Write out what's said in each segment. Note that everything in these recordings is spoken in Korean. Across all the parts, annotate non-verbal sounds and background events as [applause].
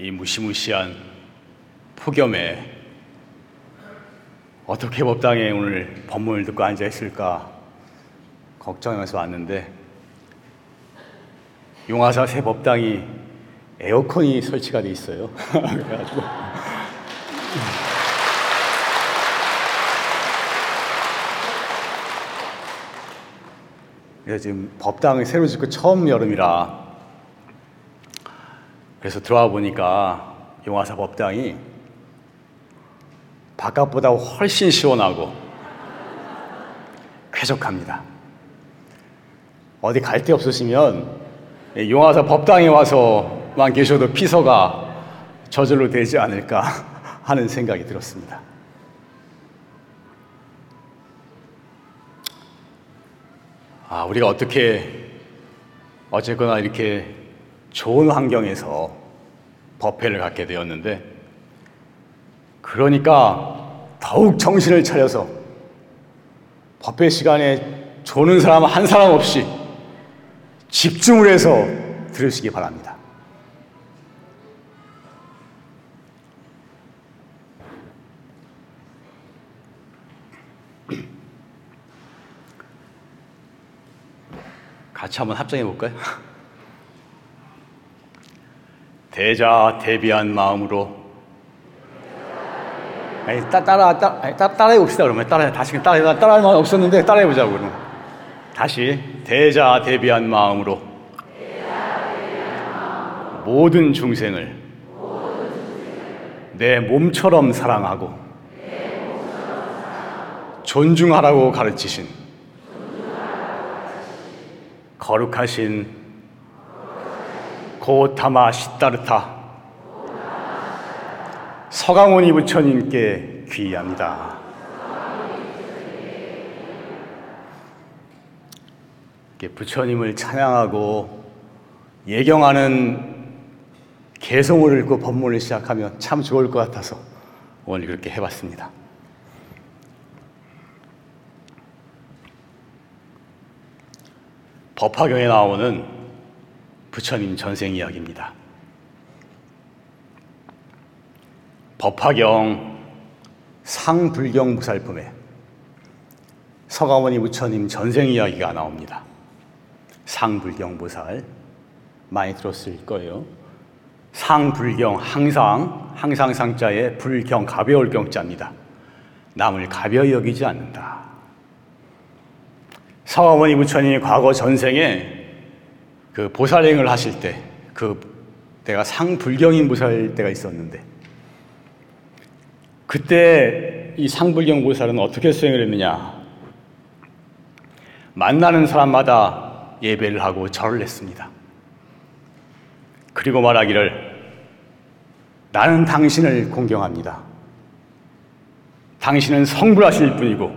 이 무시무시한 폭염에 어떻게 법당에 오늘 법문을 듣고 앉아 있을까 걱정해서 왔는데 용화사 새 법당이 에어컨이 설치가 돼 있어요. [laughs] 그래가지고 그래서 지금 법당을 새로 짓고 처음 여름이라 그래서 들어와 보니까 용화사 법당이 바깥보다 훨씬 시원하고 쾌적합니다. 어디 갈 데 없으시면 용화사 법당에 와서만 계셔도 피서가 저절로 되지 않을까 하는 생각이 들었습니다. 아, 우리가 어떻게 어쨌거나 이렇게 좋은 환경에서 법회를 갖게 되었는데, 그러니까 더욱 정신을 차려서 법회 시간에 조는 사람 한 사람 없이 집중을 해서 들으시기 바랍니다. 같이 한번 합장해 볼까요? 대자 대비한 마음으로. 아니, 따, 따라 따, 아니, 따, 따라해 봅시다 그러면. 따라 다시 따라 따라할 마음 없었는데 따라해 보자고 그러면. 다시. 대자 대비한 마음으로. 모든 중생을 내 몸처럼 사랑하고 존중하라고 가르치신 거룩하신 고타마 시타르타 서강원이 부처님께 귀의합니다. 부처님을 찬양하고 예경하는 개성을 읽고 법문을 시작하면 참 좋을 것 같아서 오늘 그렇게 해봤습니다. 법화경에 나오는 부처님 전생 이야기입니다. 법화경 상불경 무살품에 서가모니 부처님 전생 이야기가 나옵니다. 상불경 무살 많이 들었을 거예요. 상불경 항상 항상 상자에 불경 가벼울 경자입니다. 남을 가벼이 여기지 않는다. 서가모니 부처님이 과거 전생에 그 보살행을 하실 때, 그 때가 상불경인 보살 때가 있었는데, 그때 이 상불경 보살은 어떻게 수행을 했느냐? 만나는 사람마다 예배를 하고 절을 했습니다. 그리고 말하기를 나는 당신을 공경합니다. 당신은 성불하실 분이고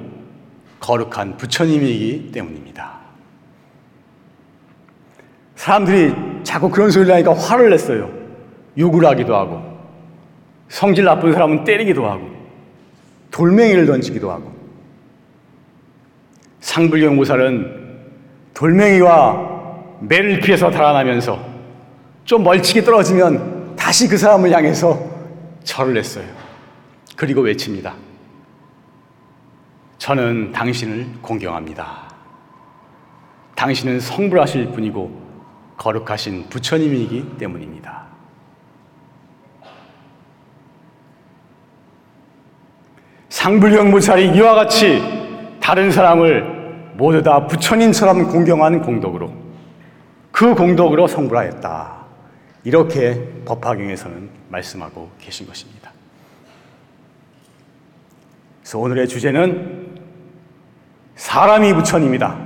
거룩한 부처님이기 때문입니다. 사람들이 자꾸 그런 소리를 하니까 화를 냈어요. 욕을 하기도 하고, 성질 나쁜 사람은 때리기도 하고, 돌멩이를 던지기도 하고. 상불경 보살은 돌멩이와 매를 피해서 달아나면서 좀 멀찍이 떨어지면 다시 그 사람을 향해서 절을 했어요. 그리고 외칩니다. 저는 당신을 공경합니다. 당신은 성불하실 분이고 거룩하신 부처님이기 때문입니다. 상불경 보살이 이와 같이 다른 사람을 모두 다 부처님처럼 공경한 공덕으로 그 공덕으로 성불하였다. 이렇게 법화경에서는 말씀하고 계신 것입니다. 그래서 오늘의 주제는 사람이 부처님이다.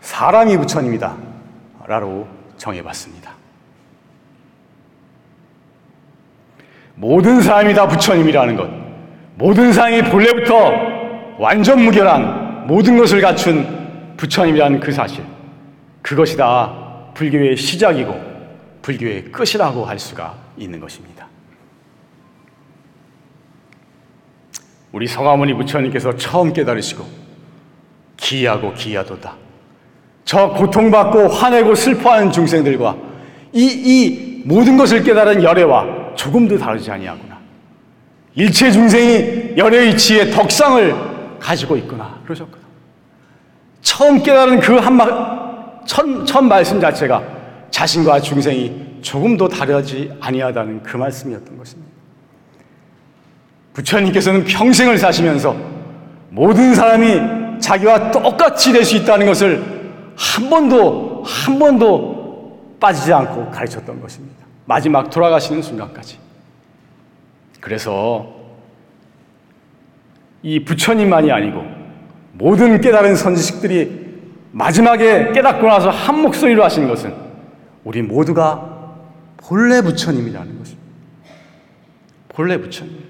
사람이 부처님이다. 라고 정해봤습니다. 모든 사람이 다 부처님이라는 것, 모든 사람이 본래부터 완전 무결한 모든 것을 갖춘 부처님이라는 그 사실, 그것이 다 불교의 시작이고 불교의 끝이라고 할 수가 있는 것입니다. 우리 성화모니 부처님께서 처음 깨달으시고 기하고 기하도다. 저 고통받고 화내고 슬퍼하는 중생들과 이, 이 모든 것을 깨달은 열애와 조금도 다르지 아니하구나. 일체 중생이 열애의 지혜 덕상을 가지고 있구나. 그러셨구나. 처음 깨달은 그 한마 첫, 첫 말씀 자체가 자신과 중생이 조금도 다르지 아니하다는 그 말씀이었던 것입니다. 부처님께서는 평생을 사시면서 모든 사람이 자기와 똑같이 될 수 있다는 것을 한 번도 한 번도 빠지지 않고 가르쳤던 것입니다. 마지막 돌아가시는 순간까지. 그래서 이 부처님만이 아니고 모든 깨달은 선지식들이 마지막에 깨닫고 나서 한 목소리로 하신 것은 우리 모두가 본래 부처님이라는 것입니다. 본래 부처님.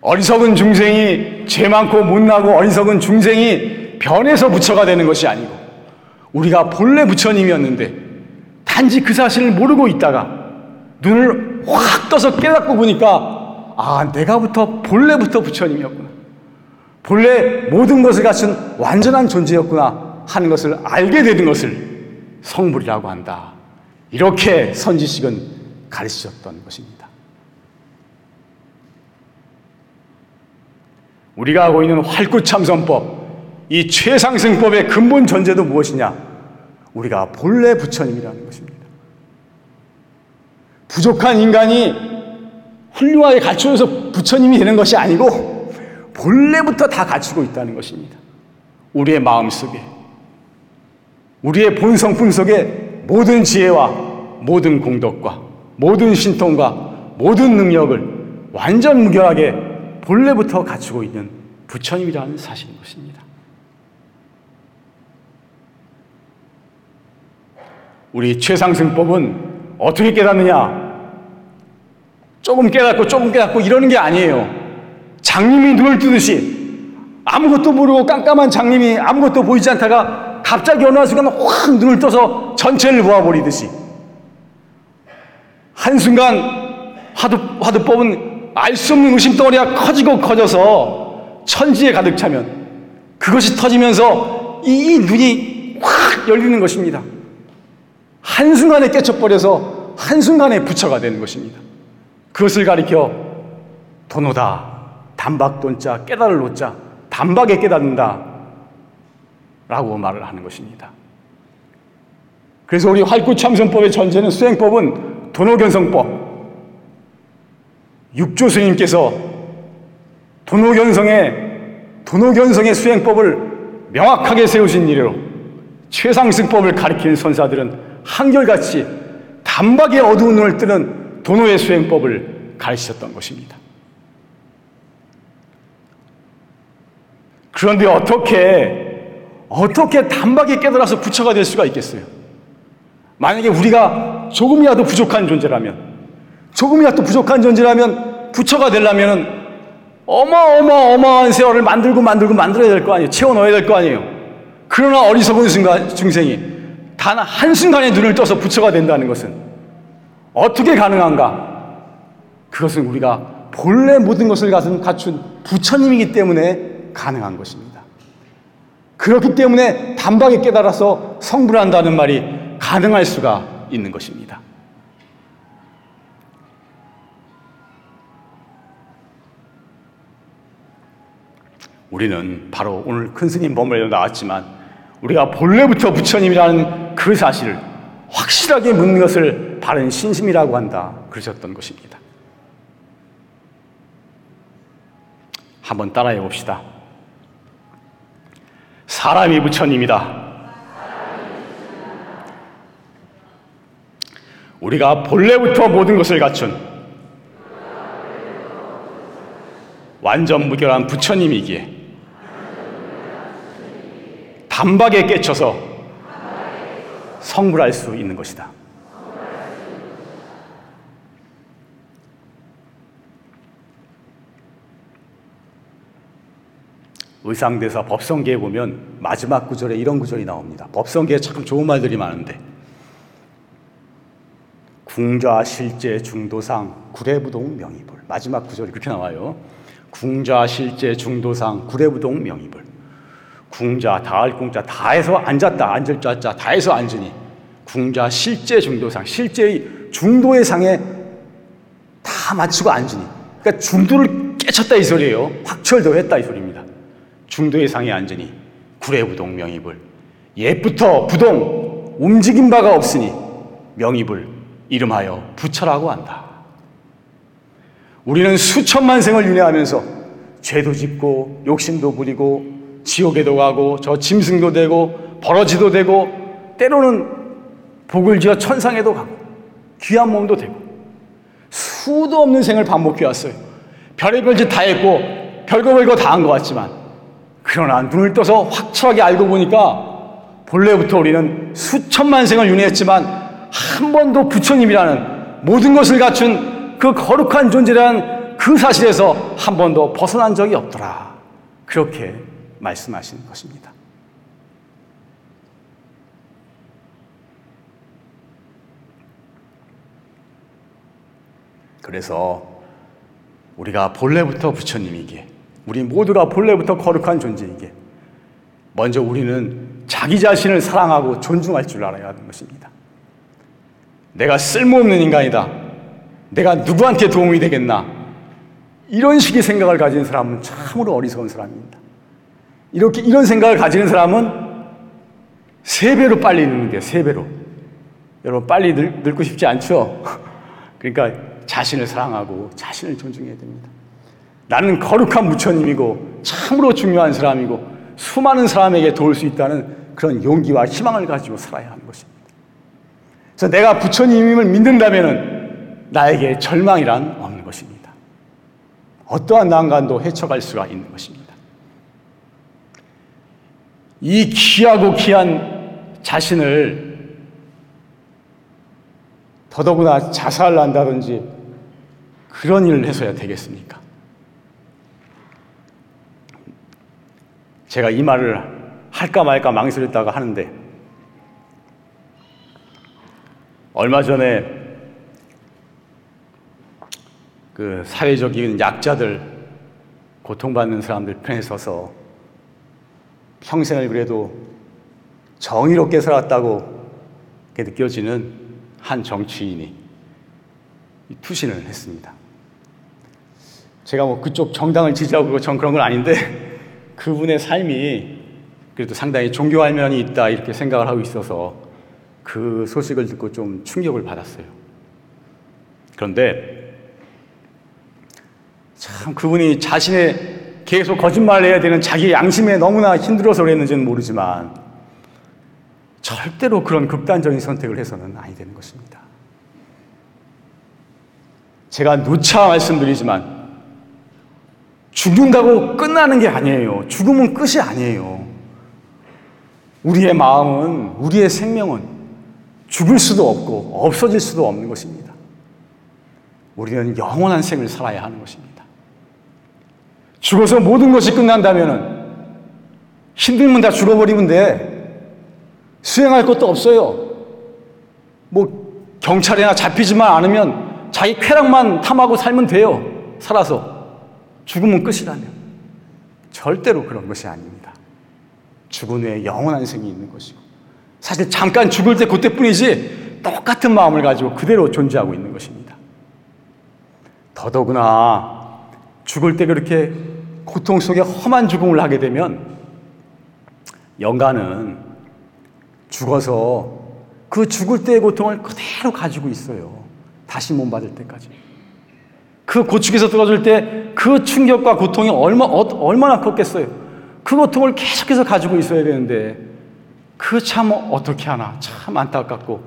어리석은 중생이 죄 많고 못나고 어리석은 중생이 변해서 부처가 되는 것이 아니고 우리가 본래 부처님이었는데 단지 그 사실을 모르고 있다가 눈을 확 떠서 깨닫고 보니까 아 내가부터 본래부터 부처님이었구나. 본래 모든 것을 갖춘 완전한 존재였구나 하는 것을 알게 되는 것을 성불이라고 한다. 이렇게 선지식은 가르치셨던 것입니다. 우리가 하고 있는 활구참선법, 이 최상승법의 근본 전제도 무엇이냐? 우리가 본래 부처님이라는 것입니다. 부족한 인간이 훌륭하게 갖추어서 부처님이 되는 것이 아니고 본래부터 다 갖추고 있다는 것입니다. 우리의 마음 속에, 우리의 본성품 속에 모든 지혜와 모든 공덕과 모든 신통과 모든 능력을 완전 무결하게 본래부터 갖추고 있는 부처님이라는 사실인 것입니다. 우리 최상승법은 어떻게 깨닫느냐? 조금 깨닫고 조금 깨닫고 이러는 게 아니에요. 장님이 눈을 뜨듯이 아무것도 모르고 깜깜한 장님이 아무것도 보이지 않다가 갑자기 어느 순간 확 눈을 떠서 전체를 보아버리듯이 한순간 화두, 화두법은 알 수 없는 의심덩어리가 커지고 커져서 천지에 가득 차면 그것이 터지면서 이, 이 눈이 확 열리는 것입니다. 한순간에 깨쳐버려서 한순간에 부처가 되는 것입니다. 그것을 가리켜 도노다, 단박돈자, 깨달을 놓자, 단박에 깨닫는다. 라고 말을 하는 것입니다. 그래서 우리 활구참선법의 전제는 수행법은 도노견성법. 육조 스님께서 도노견성의 도노견성의 수행법을 명확하게 세우신 이래로 최상승법을 가리키는 선사들은 한결같이 단박에 어두운 눈을 뜨는 도노의 수행법을 가르치셨던 것입니다. 그런데 어떻게, 어떻게 단박에 깨달아서 부처가 될 수가 있겠어요? 만약에 우리가 조금이라도 부족한 존재라면, 조금이라도 부족한 존재라면 부처가 되려면 어마어마어마한 세월을 만들고 만들고 만들어야 될 거 아니에요. 채워 넣어야 될 거 아니에요. 그러나 어리석은 순간, 중생이 단 한순간에 눈을 떠서 부처가 된다는 것은 어떻게 가능한가? 그것은 우리가 본래 모든 것을 갖춘 부처님이기 때문에 가능한 것입니다. 그렇기 때문에 단박에 깨달아서 성불한다는 말이 가능할 수가 있는 것입니다. 우리는 바로 오늘 큰 스님 법문에도 나왔지만 우리가 본래부터 부처님이라는 그 사실을 확실하게 묻는 것을 바른 신심이라고 한다. 그러셨던 것입니다. 한번 따라해 봅시다. 사람이 부처님이다. 우리가 본래부터 모든 것을 갖춘 완전 무결한 부처님이기에 단박에 깨쳐서 성불할 수 있는 것이다. 의상대사 법성계에 보면 마지막 구절에 이런 구절이 나옵니다. 법성계에 참 좋은 말들이 많은데 궁좌 실제 중도상 구례부동 명의불 마지막 구절이 그렇게 나와요. 궁좌 실제 중도상 구례부동 명의불 궁자, 다할 궁자 다 해서 앉았다, 앉을 자자 다 해서 앉으니 궁자 실제 중도상, 실제의 중도의 상에 다 맞추고 앉으니. 그러니까 중도를 깨쳤다 이 소리예요. 확철도 했다 이 소리입니다. 중도의 상에 앉으니 구례부동 명입을 옛부터 부동 움직임 바가 없으니 명입을 이름하여 부처라고 한다. 우리는 수천만 생을 윤회하면서 죄도 짓고 욕심도 부리고 지옥에도 가고 저 짐승도 되고 버러지도 되고 때로는 복을 지어 천상에도 가고 귀한 몸도 되고 수도 없는 생을 반복해 왔어요. 별의별 짓 다 했고 별거 별거 다 한 것 같지만 그러나 눈을 떠서 확실하게 알고 보니까 본래부터 우리는 수천만 생을 윤회했지만 한 번도 부처님이라는 모든 것을 갖춘 그 거룩한 존재라는 그 사실에서 한 번도 벗어난 적이 없더라. 그렇게 말씀하시는 것입니다. 그래서 우리가 본래부터 부처님이기에 우리 모두가 본래부터 거룩한 존재이기에 먼저 우리는 자기 자신을 사랑하고 존중할 줄 알아야 하는 것입니다. 내가 쓸모없는 인간이다. 내가 누구한테 도움이 되겠나? 이런 식의 생각을 가진 사람은 참으로 어리석은 사람입니다. 이렇게 이런 생각을 가지는 사람은 세 배로 빨리 늙는데요. 세 배로. 여러분 빨리 늙, 늙고 싶지 않죠? [laughs] 그러니까 자신을 사랑하고 자신을 존중해야 됩니다. 나는 거룩한 부처님이고 참으로 중요한 사람이고 수많은 사람에게 도울 수 있다는 그런 용기와 희망을 가지고 살아야 하는 것입니다. 그래서 내가 부처님임을 믿는다면 나에게 절망이란 없는 것입니다. 어떠한 난간도 헤쳐갈 수가 있는 것입니다. 이 귀하고 귀한 자신을 더더구나 자살을 한다든지 그런 일을 해서야 되겠습니까? 제가 이 말을 할까 말까 망설였다가 하는데 얼마 전에 그 사회적인 약자들 고통받는 사람들 편에 서서 평생을 그래도 정의롭게 살았다고 느껴지는 한 정치인이 투신을 했습니다. 제가 뭐 그쪽 정당을 지지하고 전 그런 건 아닌데 그분의 삶이 그래도 상당히 종교할 면이 있다 이렇게 생각을 하고 있어서 그 소식을 듣고 좀 충격을 받았어요. 그런데 참 그분이 자신의 계속 거짓말을 해야 되는 자기 양심에 너무나 힘들어서 그랬는지는 모르지만 절대로 그런 극단적인 선택을 해서는 아니 되는 것입니다. 제가 누차 말씀드리지만 죽는다고 끝나는 게 아니에요. 죽음은 끝이 아니에요. 우리의 마음은, 우리의 생명은 죽을 수도 없고 없어질 수도 없는 것입니다. 우리는 영원한 생을 살아야 하는 것입니다. 죽어서 모든 것이 끝난다면 힘들면 다 죽어버리면 돼. 수행할 것도 없어요. 뭐 경찰이나 잡히지만 않으면 자기 쾌락만 탐하고 살면 돼요. 살아서. 죽음은 끝이라면 절대로 그런 것이 아닙니다. 죽은 후에 영원한 생이 있는 것이고 사실 잠깐 죽을 때 그때뿐이지 똑같은 마음을 가지고 그대로 존재하고 있는 것입니다. 더더구나 죽을 때 그렇게 고통 속에 험한 죽음을 하게 되면 영가는 죽어서 그 죽을 때의 고통을 그대로 가지고 있어요. 다시 몸 받을 때까지. 그 고축에서 떨어질 때 그 충격과 고통이 얼마, 어, 얼마나 컸겠어요. 그 고통을 계속해서 가지고 있어야 되는데 그 참 어떻게 하나 참 안타깝고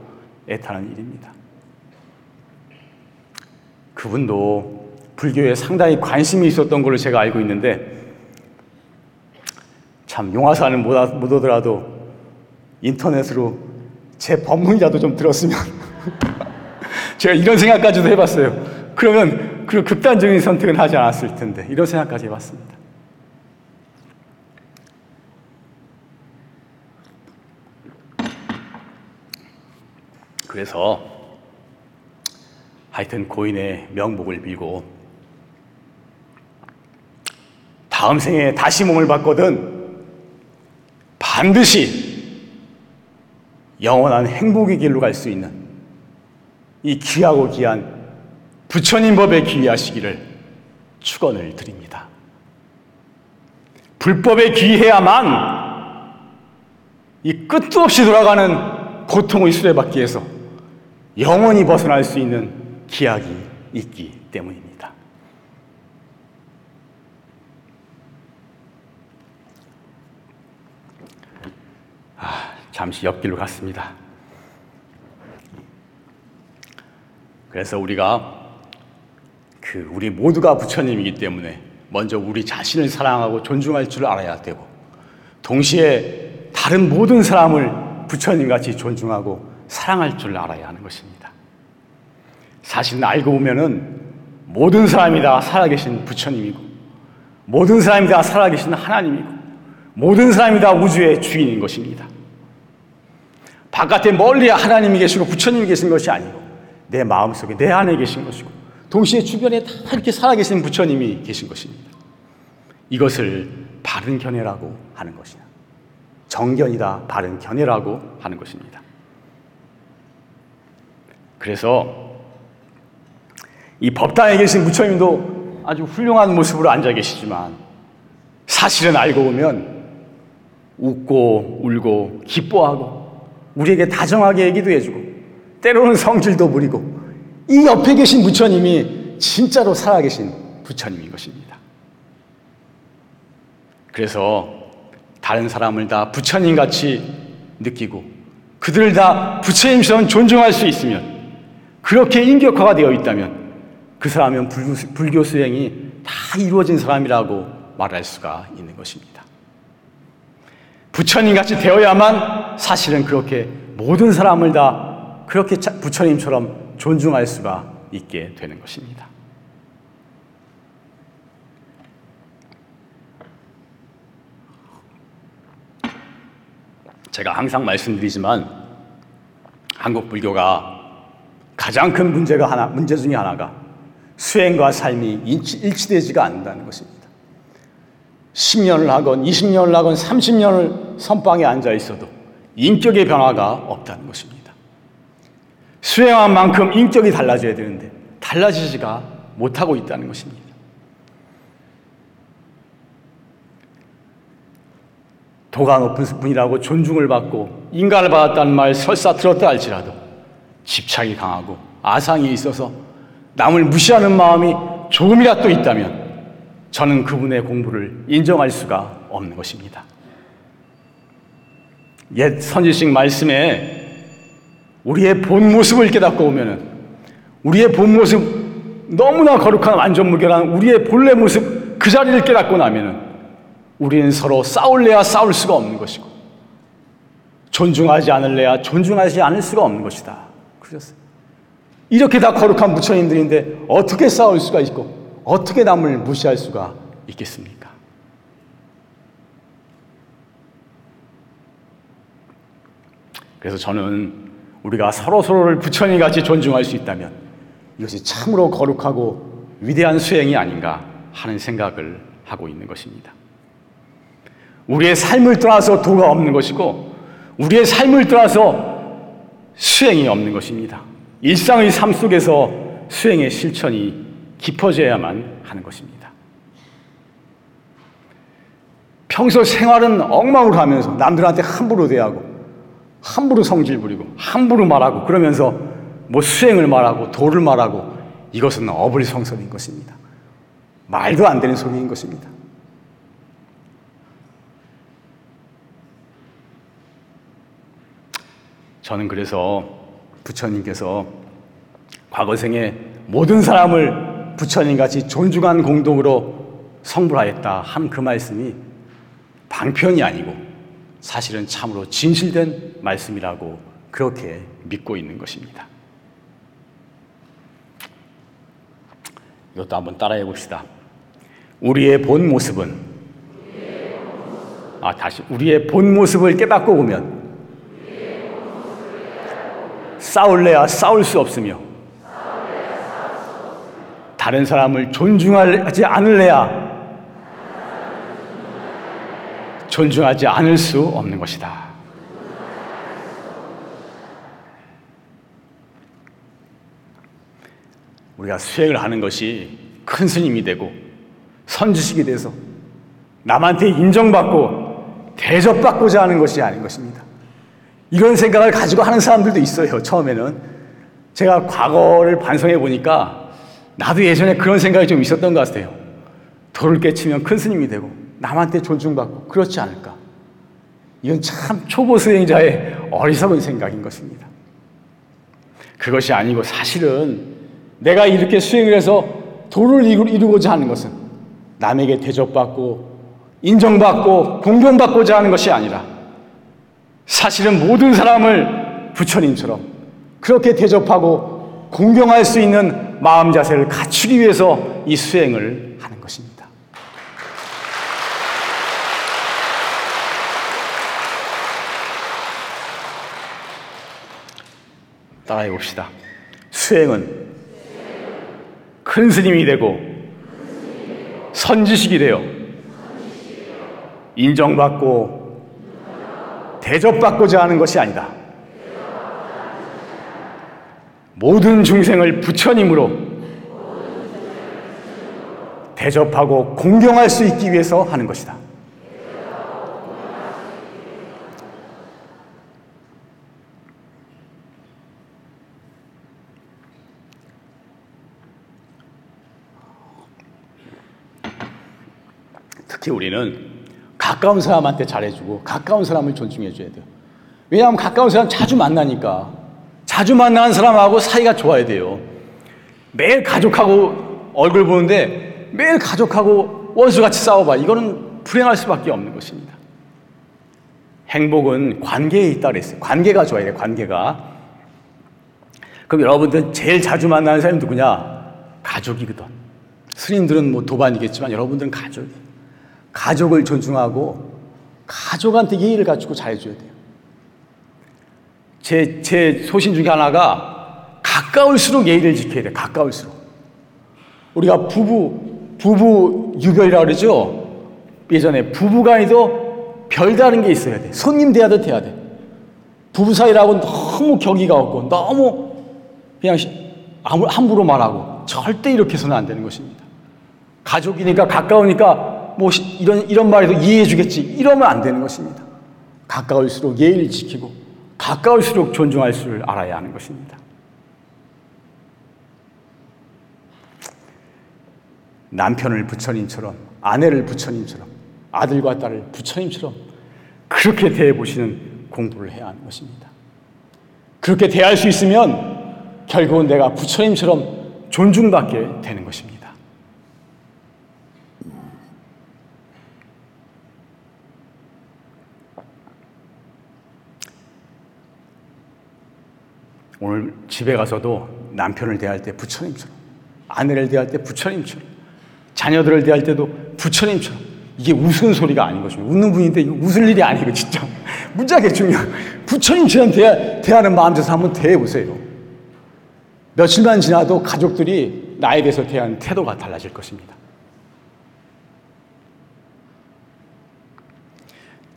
애타는 일입니다. 그분도 불교에 상당히 관심이 있었던 걸로 제가 알고 있는데 참 용화사는 못, 못 오더라도 인터넷으로 제 법문이라도 좀 들었으면 [laughs] 제가 이런 생각까지도 해봤어요. 그러면 그 극단적인 선택은 하지 않았을 텐데 이런 생각까지 해봤습니다. 그래서 하여튼 고인의 명복을 빌고 다음 생에 다시 몸을 받거든 반드시 영원한 행복의 길로 갈 수 있는 이 귀하고 귀한 부처님 법에 귀의하시기를 축원을 드립니다. 불법에 귀해야만 이 끝도 없이 돌아가는 고통의 수레바퀴에서 영원히 벗어날 수 있는 기약이 있기 때문입니다. 아, 잠시 옆길로 갔습니다. 그래서 우리가 그 우리 모두가 부처님이기 때문에 먼저 우리 자신을 사랑하고 존중할 줄 알아야 되고 동시에 다른 모든 사람을 부처님 같이 존중하고 사랑할 줄 알아야 하는 것입니다. 사실 알고 보면은 모든 사람이 다 살아계신 부처님이고 모든 사람이 다 살아계신 하나님이고 모든 사람이 다 우주의 주인인 것입니다. 바깥에 멀리 하나님이 계시고 부처님이 계신 것이 아니고 내 마음속에 내 안에 계신 것이고 동시에 주변에 다 이렇게 살아계신 부처님이 계신 것입니다. 이것을 바른 견해라고 하는 것이다. 정견이다, 바른 견해라고 하는 것입니다. 그래서 이 법당에 계신 부처님도 아주 훌륭한 모습으로 앉아 계시지만 사실은 알고 보면 웃고 울고 기뻐하고 우리에게 다정하게 얘기도 해주고 때로는 성질도 부리고 이 옆에 계신 부처님이 진짜로 살아계신 부처님인 것입니다. 그래서 다른 사람을 다 부처님 같이 느끼고 그들을 다 부처님처럼 존중할 수 있으면 그렇게 인격화가 되어 있다면 그 사람은 불교, 수행이 다 이루어진 사람이라고 말할 수가 있는 것입니다. 부처님 같이 되어야만 사실은 그렇게 모든 사람을 다 그렇게 부처님처럼 존중할 수가 있게 되는 것입니다. 제가 항상 말씀드리지만 한국 불교가 가장 큰 문제가 하나, 문제 중에 하나가 수행과 삶이 일치, 일치되지가 않는다는 것입니다. 10년을 하건 20년을 하건 30년을 선방에 앉아 있어도 인격의 변화가 없다는 것입니다. 수행한 만큼 인격이 달라져야 되는데 달라지지가 못하고 있다는 것입니다. 도가 높은 분이라고 존중을 받고 인간을 받았다는 말 설사 들었다 할지라도 집착이 강하고 아상이 있어서 남을 무시하는 마음이 조금이라도 있다면 저는 그분의 공부를 인정할 수가 없는 것입니다. 옛 선지식 말씀에 우리의 본 모습을 깨닫고 오면은 우리의 본 모습 너무나 거룩한 완전무결한 우리의 본래 모습 그 자리를 깨닫고 나면은 우리는 서로 싸울래야 싸울 수가 없는 것이고 존중하지 않을래야 존중하지 않을 수가 없는 것이다. 그러셨어요. 이렇게 다 거룩한 부처님들인데 어떻게 싸울 수가 있고 어떻게 남을 무시할 수가 있겠습니까? 그래서 저는 우리가 서로 서로를 부처님 같이 존중할 수 있다면 이것이 참으로 거룩하고 위대한 수행이 아닌가 하는 생각을 하고 있는 것입니다. 우리의 삶을 떠나서 도가 없는 것이고 우리의 삶을 떠나서 수행이 없는 것입니다. 일상의 삶 속에서 수행의 실천이 깊어져야만 하는 것입니다. 평소 생활은 엉망으로 하면서 남들한테 함부로 대하고 함부로 성질 부리고 함부로 말하고 그러면서 뭐 수행을 말하고 도를 말하고 이것은 어불성설인 것입니다. 말도 안 되는 소리인 것입니다. 저는 그래서 부처님께서 과거 생에 모든 사람을 부처님 같이 존중한 공덕으로 성불하였다 한 그 말씀이 방편이 아니고 사실은 참으로 진실된 말씀이라고 그렇게 믿고 있는 것입니다. 이것도 한번 따라해 봅시다. 우리의 본 모습은 아 다시 우리의 본 모습을 깨닫고 보면 싸울래야 싸울 수 없으며 다른 사람을 존중하지 않을래야 존중하지 않을 수 없는 것이다. 우리가 수행을 하는 것이 큰 스님이 되고 선지식이 돼서 남한테 인정받고 대접받고자 하는 것이 아닌 것입니다. 이런 생각을 가지고 하는 사람들도 있어요. 처음에는 제가 과거를 반성해 보니까 나도 예전에 그런 생각이 좀 있었던 것 같아요. 돌을 깨치면 큰 스님이 되고 남한테 존중받고 그렇지 않을까. 이건 참 초보 수행자의 어리석은 생각인 것입니다. 그것이 아니고 사실은 내가 이렇게 수행을 해서 도를 이루고자 하는 것은 남에게 대접받고 인정받고 공경받고자 하는 것이 아니라 사실은 모든 사람을 부처님처럼 그렇게 대접하고 공경할 수 있는 마음 자세를 갖추기 위해서 이 수행을 하는 것입니다. 따라해 봅시다. 수행은 큰 스님이 되고 선지식이 되어 인정받고 대접받고자 하는 것이 아니다. 모든 중생을 부처님으로 대접하고 공경할 수 있기 위해서 하는 것이다. 특히 우리는 가까운 사람한테 잘해주고 가까운 사람을 존중해줘야 돼요. 왜냐하면 가까운 사람 자주 만나니까 자주 만나는 사람하고 사이가 좋아야 돼요. 매일 가족하고 얼굴 보는데 매일 가족하고 원수같이 싸워봐. 이거는 불행할 수밖에 없는 것입니다. 행복은 관계에 있다 그랬어요. 관계가 좋아야 돼요. 관계가. 그럼 여러분들 제일 자주 만나는 사람이 누구냐? 가족이거든. 스님들은 뭐 도반이겠지만 여러분들은 가족이에요. 가족을 존중하고 가족한테 예의를 갖추고 잘해줘야 돼요. 제, 제 소신 중에 하나가 가까울수록 예의를 지켜야 돼요. 가까울수록. 우리가 부부, 부부 유별이라고 그러죠? 예전에 부부간에도 별다른 게 있어야 돼. 손님 대하듯 해야 돼. 부부 사이라고 너무 격의가 없고 너무 그냥 함부로 말하고 절대 이렇게 해서는 안 되는 것입니다. 가족이니까 가까우니까 뭐 이런 이런 말에도 이해해 주겠지 이러면 안 되는 것입니다. 가까울수록 예의를 지키고 가까울수록 존중할 줄 알아야 하는 것입니다. 남편을 부처님처럼 아내를 부처님처럼 아들과 딸을 부처님처럼 그렇게 대해 보시는 공부를 해야 하는 것입니다. 그렇게 대할 수 있으면 결국은 내가 부처님처럼 존중받게 되는 것입니다. 오늘 집에 가서도 남편을 대할 때 부처님처럼, 아내를 대할 때 부처님처럼, 자녀들을 대할 때도 부처님처럼. 이게 웃은 소리가 아닌 것입니다. 웃는 분인데 이거 웃을 일이 아니고 진짜. [laughs] 문자게 중요한. 부처님처럼 대하, 대하는 마음에서 한번 대해보세요. 며칠만 지나도 가족들이 나에 대해서 대하는 태도가 달라질 것입니다.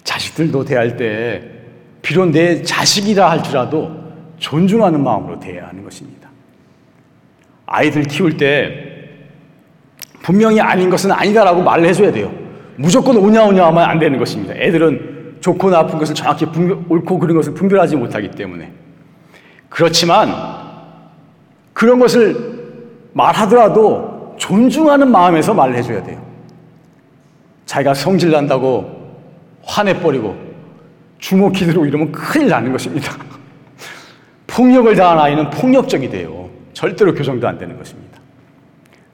자식들도 대할 때, 비록 내 자식이라 할지라도 존중하는 마음으로 대해야 하는 것입니다. 아이들 키울 때 분명히 아닌 것은 아니다라고 말을 해줘야 돼요. 무조건 오냐 오냐 하면 안 되는 것입니다. 애들은 좋고 나쁜 것을 정확히 분별, 옳고 그른 것을 분별하지 못하기 때문에. 그렇지만 그런 것을 말하더라도 존중하는 마음에서 말을 해줘야 돼요. 자기가 성질 난다고 화내버리고 주먹 휘두르고 이러면 큰일 나는 것입니다. 폭력을 당한 아이는 폭력적이 돼요. 절대로 교정도 안 되는 것입니다.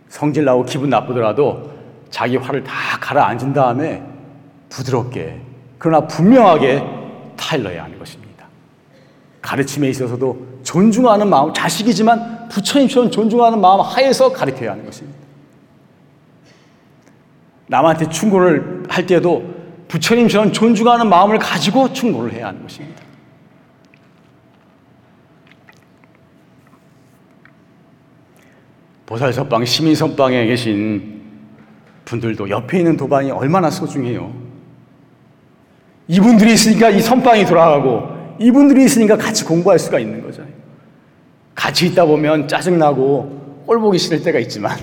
성질 나고 기분 나쁘더라도 자기 화를 다 가라앉은 다음에 부드럽게 그러나 분명하게 타일러야 하는 것입니다. 가르침에 있어서도 존중하는 마음, 자식이지만 부처님처럼 존중하는 마음 하에서 가르쳐야 하는 것입니다. 남한테 충고를 할 때도 부처님처럼 존중하는 마음을 가지고 충고를 해야 하는 것입니다. 보살선방, 시민선방에 계신 분들도 옆에 있는 도반이 얼마나 소중해요. 이분들이 있으니까 이 선방이 돌아가고 이분들이 있으니까 같이 공부할 수가 있는 거잖아요. 같이 있다 보면 짜증나고 꼴보기 싫을 때가 있지만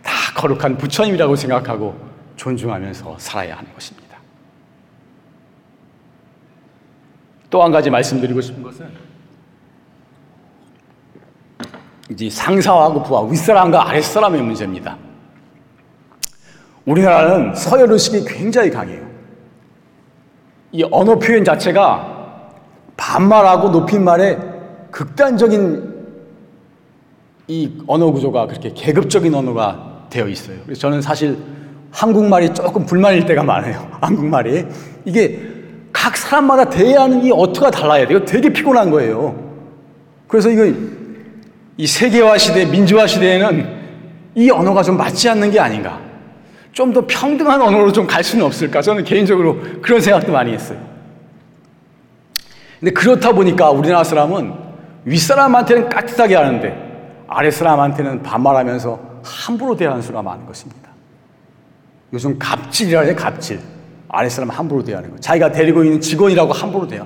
다 거룩한 부처님이라고 생각하고 존중하면서 살아야 하는 것입니다. 또 한 가지 말씀드리고 싶은 것은 이제 상사하고 부하, 윗사람과 아랫사람의 문제입니다. 우리나라는 서열 의식이 굉장히 강해요. 이 언어 표현 자체가 반말하고 높임말에 극단적인 이 언어 구조가 그렇게 계급적인 언어가 되어 있어요. 그래서 저는 사실 한국말이 조금 불만일 때가 많아요. [laughs] 한국말이. 이게 각 사람마다 대해하는 이 어투가 달라야 돼요. 되게 피곤한 거예요. 그래서 이거 이 세계화 시대, 민주화 시대에는 이 언어가 좀 맞지 않는 게 아닌가. 좀 더 평등한 언어로 좀 갈 수는 없을까. 저는 개인적으로 그런 생각도 많이 했어요. 근데 그렇다 보니까 우리나라 사람은 윗사람한테는 깍듯하게 하는데 아랫사람한테는 반말하면서 함부로 대하는 수가 많은 것입니다. 요즘 갑질이라 해요, 갑질. 아랫사람 함부로 대하는 거. 자기가 데리고 있는 직원이라고 함부로 대하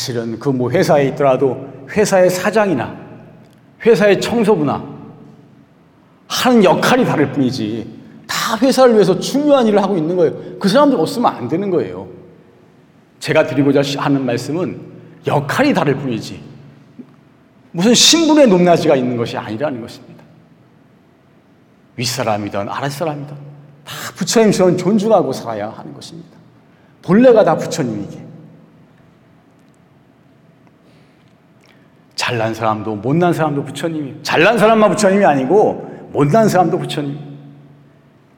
사실은 그 뭐 회사에 있더라도 회사의 사장이나 회사의 청소부나 하는 역할이 다를 뿐이지 다 회사를 위해서 중요한 일을 하고 있는 거예요. 그 사람들 없으면 안 되는 거예요. 제가 드리고자 하는 말씀은 역할이 다를 뿐이지 무슨 신분의 높낮이가 있는 것이 아니라는 것입니다. 윗사람이든 아랫사람이든 다 부처님처럼 존중하고 살아야 하는 것입니다. 본래가 다 부처님이기에. 잘난 사람도 못난 사람도 부처님이 잘난 사람만 부처님이 아니고 못난 사람도 부처님.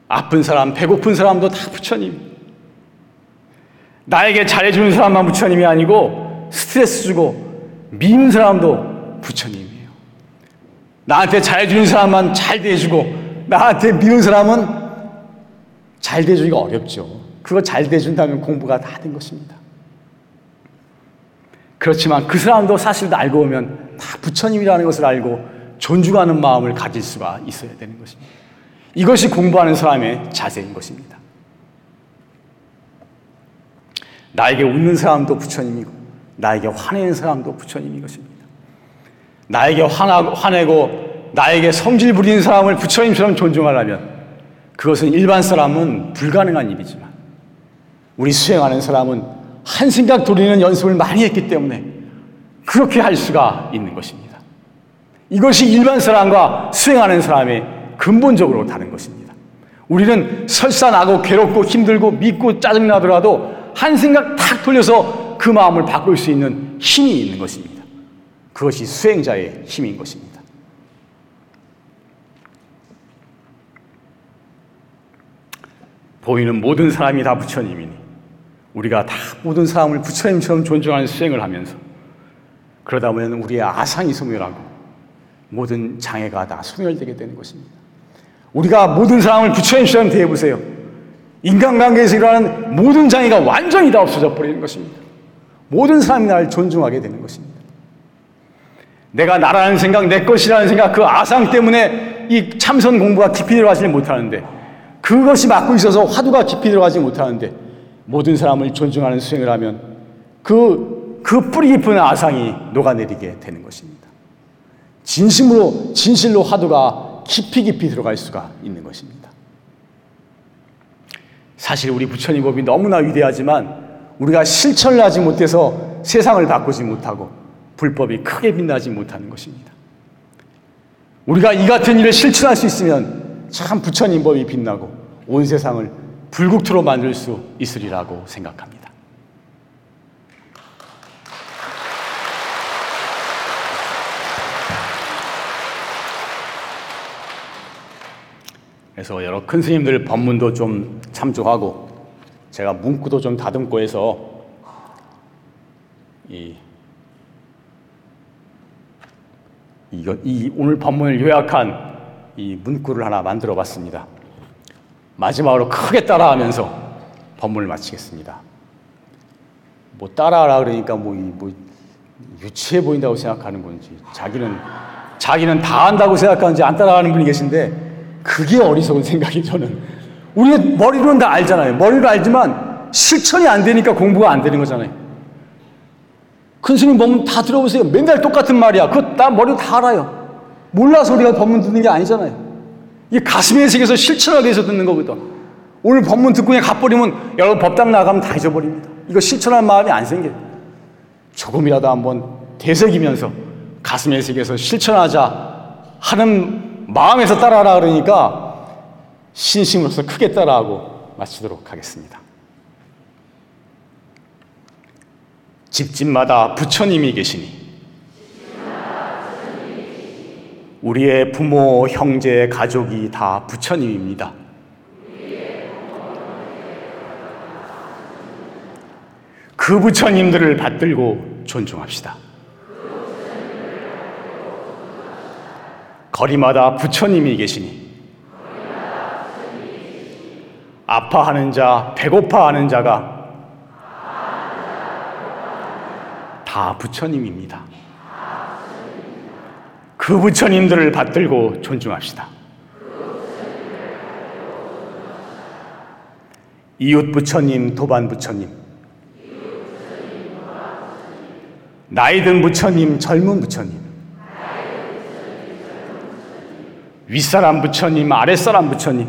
아픈 사람 배고픈 사람도 다 부처님. 나에게 잘해주는 사람만 부처님이 아니고 스트레스 주고 미운 사람도 부처님이에요. 나한테 잘해주는 사람만 잘 대해주고 나한테 미운 사람은 잘 대해주기가 어렵죠. 그거 잘 대해준다면 공부가 다 된 것입니다 그렇지만 그 사람도 사실 알고 보면 다 부처님이라는 것을 알고 존중하는 마음을 가질 수가 있어야 되는 것입니다. 이것이 공부하는 사람의 자세인 것입니다. 나에게 웃는 사람도 부처님이고, 나에게 화내는 사람도 부처님인 것입니다. 나에게 화나, 화내고, 나에게 성질 부리는 사람을 부처님처럼 존중하려면, 그것은 일반 사람은 불가능한 일이지만, 우리 수행하는 사람은 한 생각 돌리는 연습을 많이 했기 때문에 그렇게 할 수가 있는 것입니다. 이것이 일반 사람과 수행하는 사람의 근본적으로 다른 것입니다. 우리는 설사 나고 괴롭고 힘들고 믿고 짜증나더라도 한 생각 탁 돌려서 그 마음을 바꿀 수 있는 힘이 있는 것입니다. 그것이 수행자의 힘인 것입니다. 보이는 모든 사람이 다 부처님이니 우리가 다 모든 사람을 부처님처럼 존중하는 수행을 하면서 그러다 보면 우리의 아상이 소멸하고 모든 장애가 다 소멸되게 되는 것입니다. 우리가 모든 사람을 부처님처럼 대해보세요. 인간관계에서 일어나는 모든 장애가 완전히 다 없어져 버리는 것입니다. 모든 사람이 나를 존중하게 되는 것입니다. 내가 나라는 생각, 내 것이라는 생각, 그 아상 때문에 이 참선 공부가 깊이 들어가지 못하는데 그것이 막고 있어서 화두가 깊이 들어가지 못하는데 모든 사람을 존중하는 수행을 하면 그, 그 뿌리 깊은 아상이 녹아내리게 되는 것입니다. 진심으로, 진실로 화두가 깊이 깊이 들어갈 수가 있는 것입니다. 사실 우리 부처님 법이 너무나 위대하지만 우리가 실천을 하지 못해서 세상을 바꾸지 못하고 불법이 크게 빛나지 못하는 것입니다. 우리가 이 같은 일을 실천할 수 있으면 참 부처님 법이 빛나고 온 세상을 불국토로 만들 수 있으리라고 생각합니다. 그래서 여러 큰 스님들 법문도 좀 참조하고 제가 문구도 좀 다듬고 해서 이, 이, 이 오늘 법문을 요약한 이 문구를 하나 만들어 봤습니다. 마지막으로 크게 따라하면서 법문을 마치겠습니다. 뭐 따라하라 그러니까 뭐, 뭐 유치해 보인다고 생각하는 건지 자기는 자기는 다 안다고 생각하는지 안 따라가는 분이 계신데 그게 어리석은 생각이 저는 우리는 머리로는 다 알잖아요. 머리로 알지만 실천이 안 되니까 공부가 안 되는 거잖아요. 큰 스님 법문 다 들어보세요. 맨날 똑같은 말이야. 그거 나 머리로 다 알아요. 몰라서 우리가 법문 듣는 게 아니잖아요. 이게 가슴의 세계에서 실천하기 위해서 듣는 거거든. 오늘 법문 듣고 그냥 가버리면 여러분 법당 나가면 다 잊어버립니다. 이거 실천할 마음이 안 생겨요. 조금이라도 한번 되새기면서 가슴의 세계에서 실천하자 하는 마음에서 따라하라 그러니까 신심으로서 크게 따라하고 마치도록 하겠습니다. 집집마다 부처님이 계시니 우리의 부모, 형제, 가족이 다 부처님입니다. 그 부처님들을 받들고 존중합시다. 거리마다 부처님이 계시니 아파하는 자, 배고파하는 자가 다 부처님입니다. 그 부처님들을 받들고 존중합시다. 이웃 부처님, 도반 부처님, 나이든 부처님, 젊은 부처님, 윗사람 부처님, 아랫사람 부처님,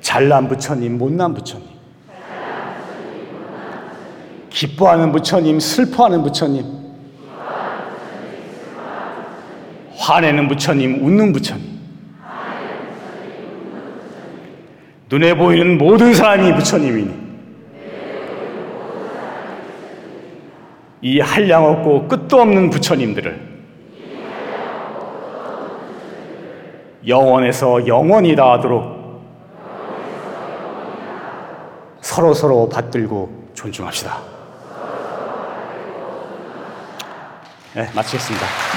잘난 부처님, 못난 부처님, 기뻐하는 부처님, 슬퍼하는 부처님, 화내는 부처님, 웃는 부처님, 눈에 보이는 모든 사람이 부처님이니 이 한량없고 끝도 없는 부처님들을 영원에서 영원히 다하도록 서로 서로 받들고 존중합시다. 네, 마치겠습니다.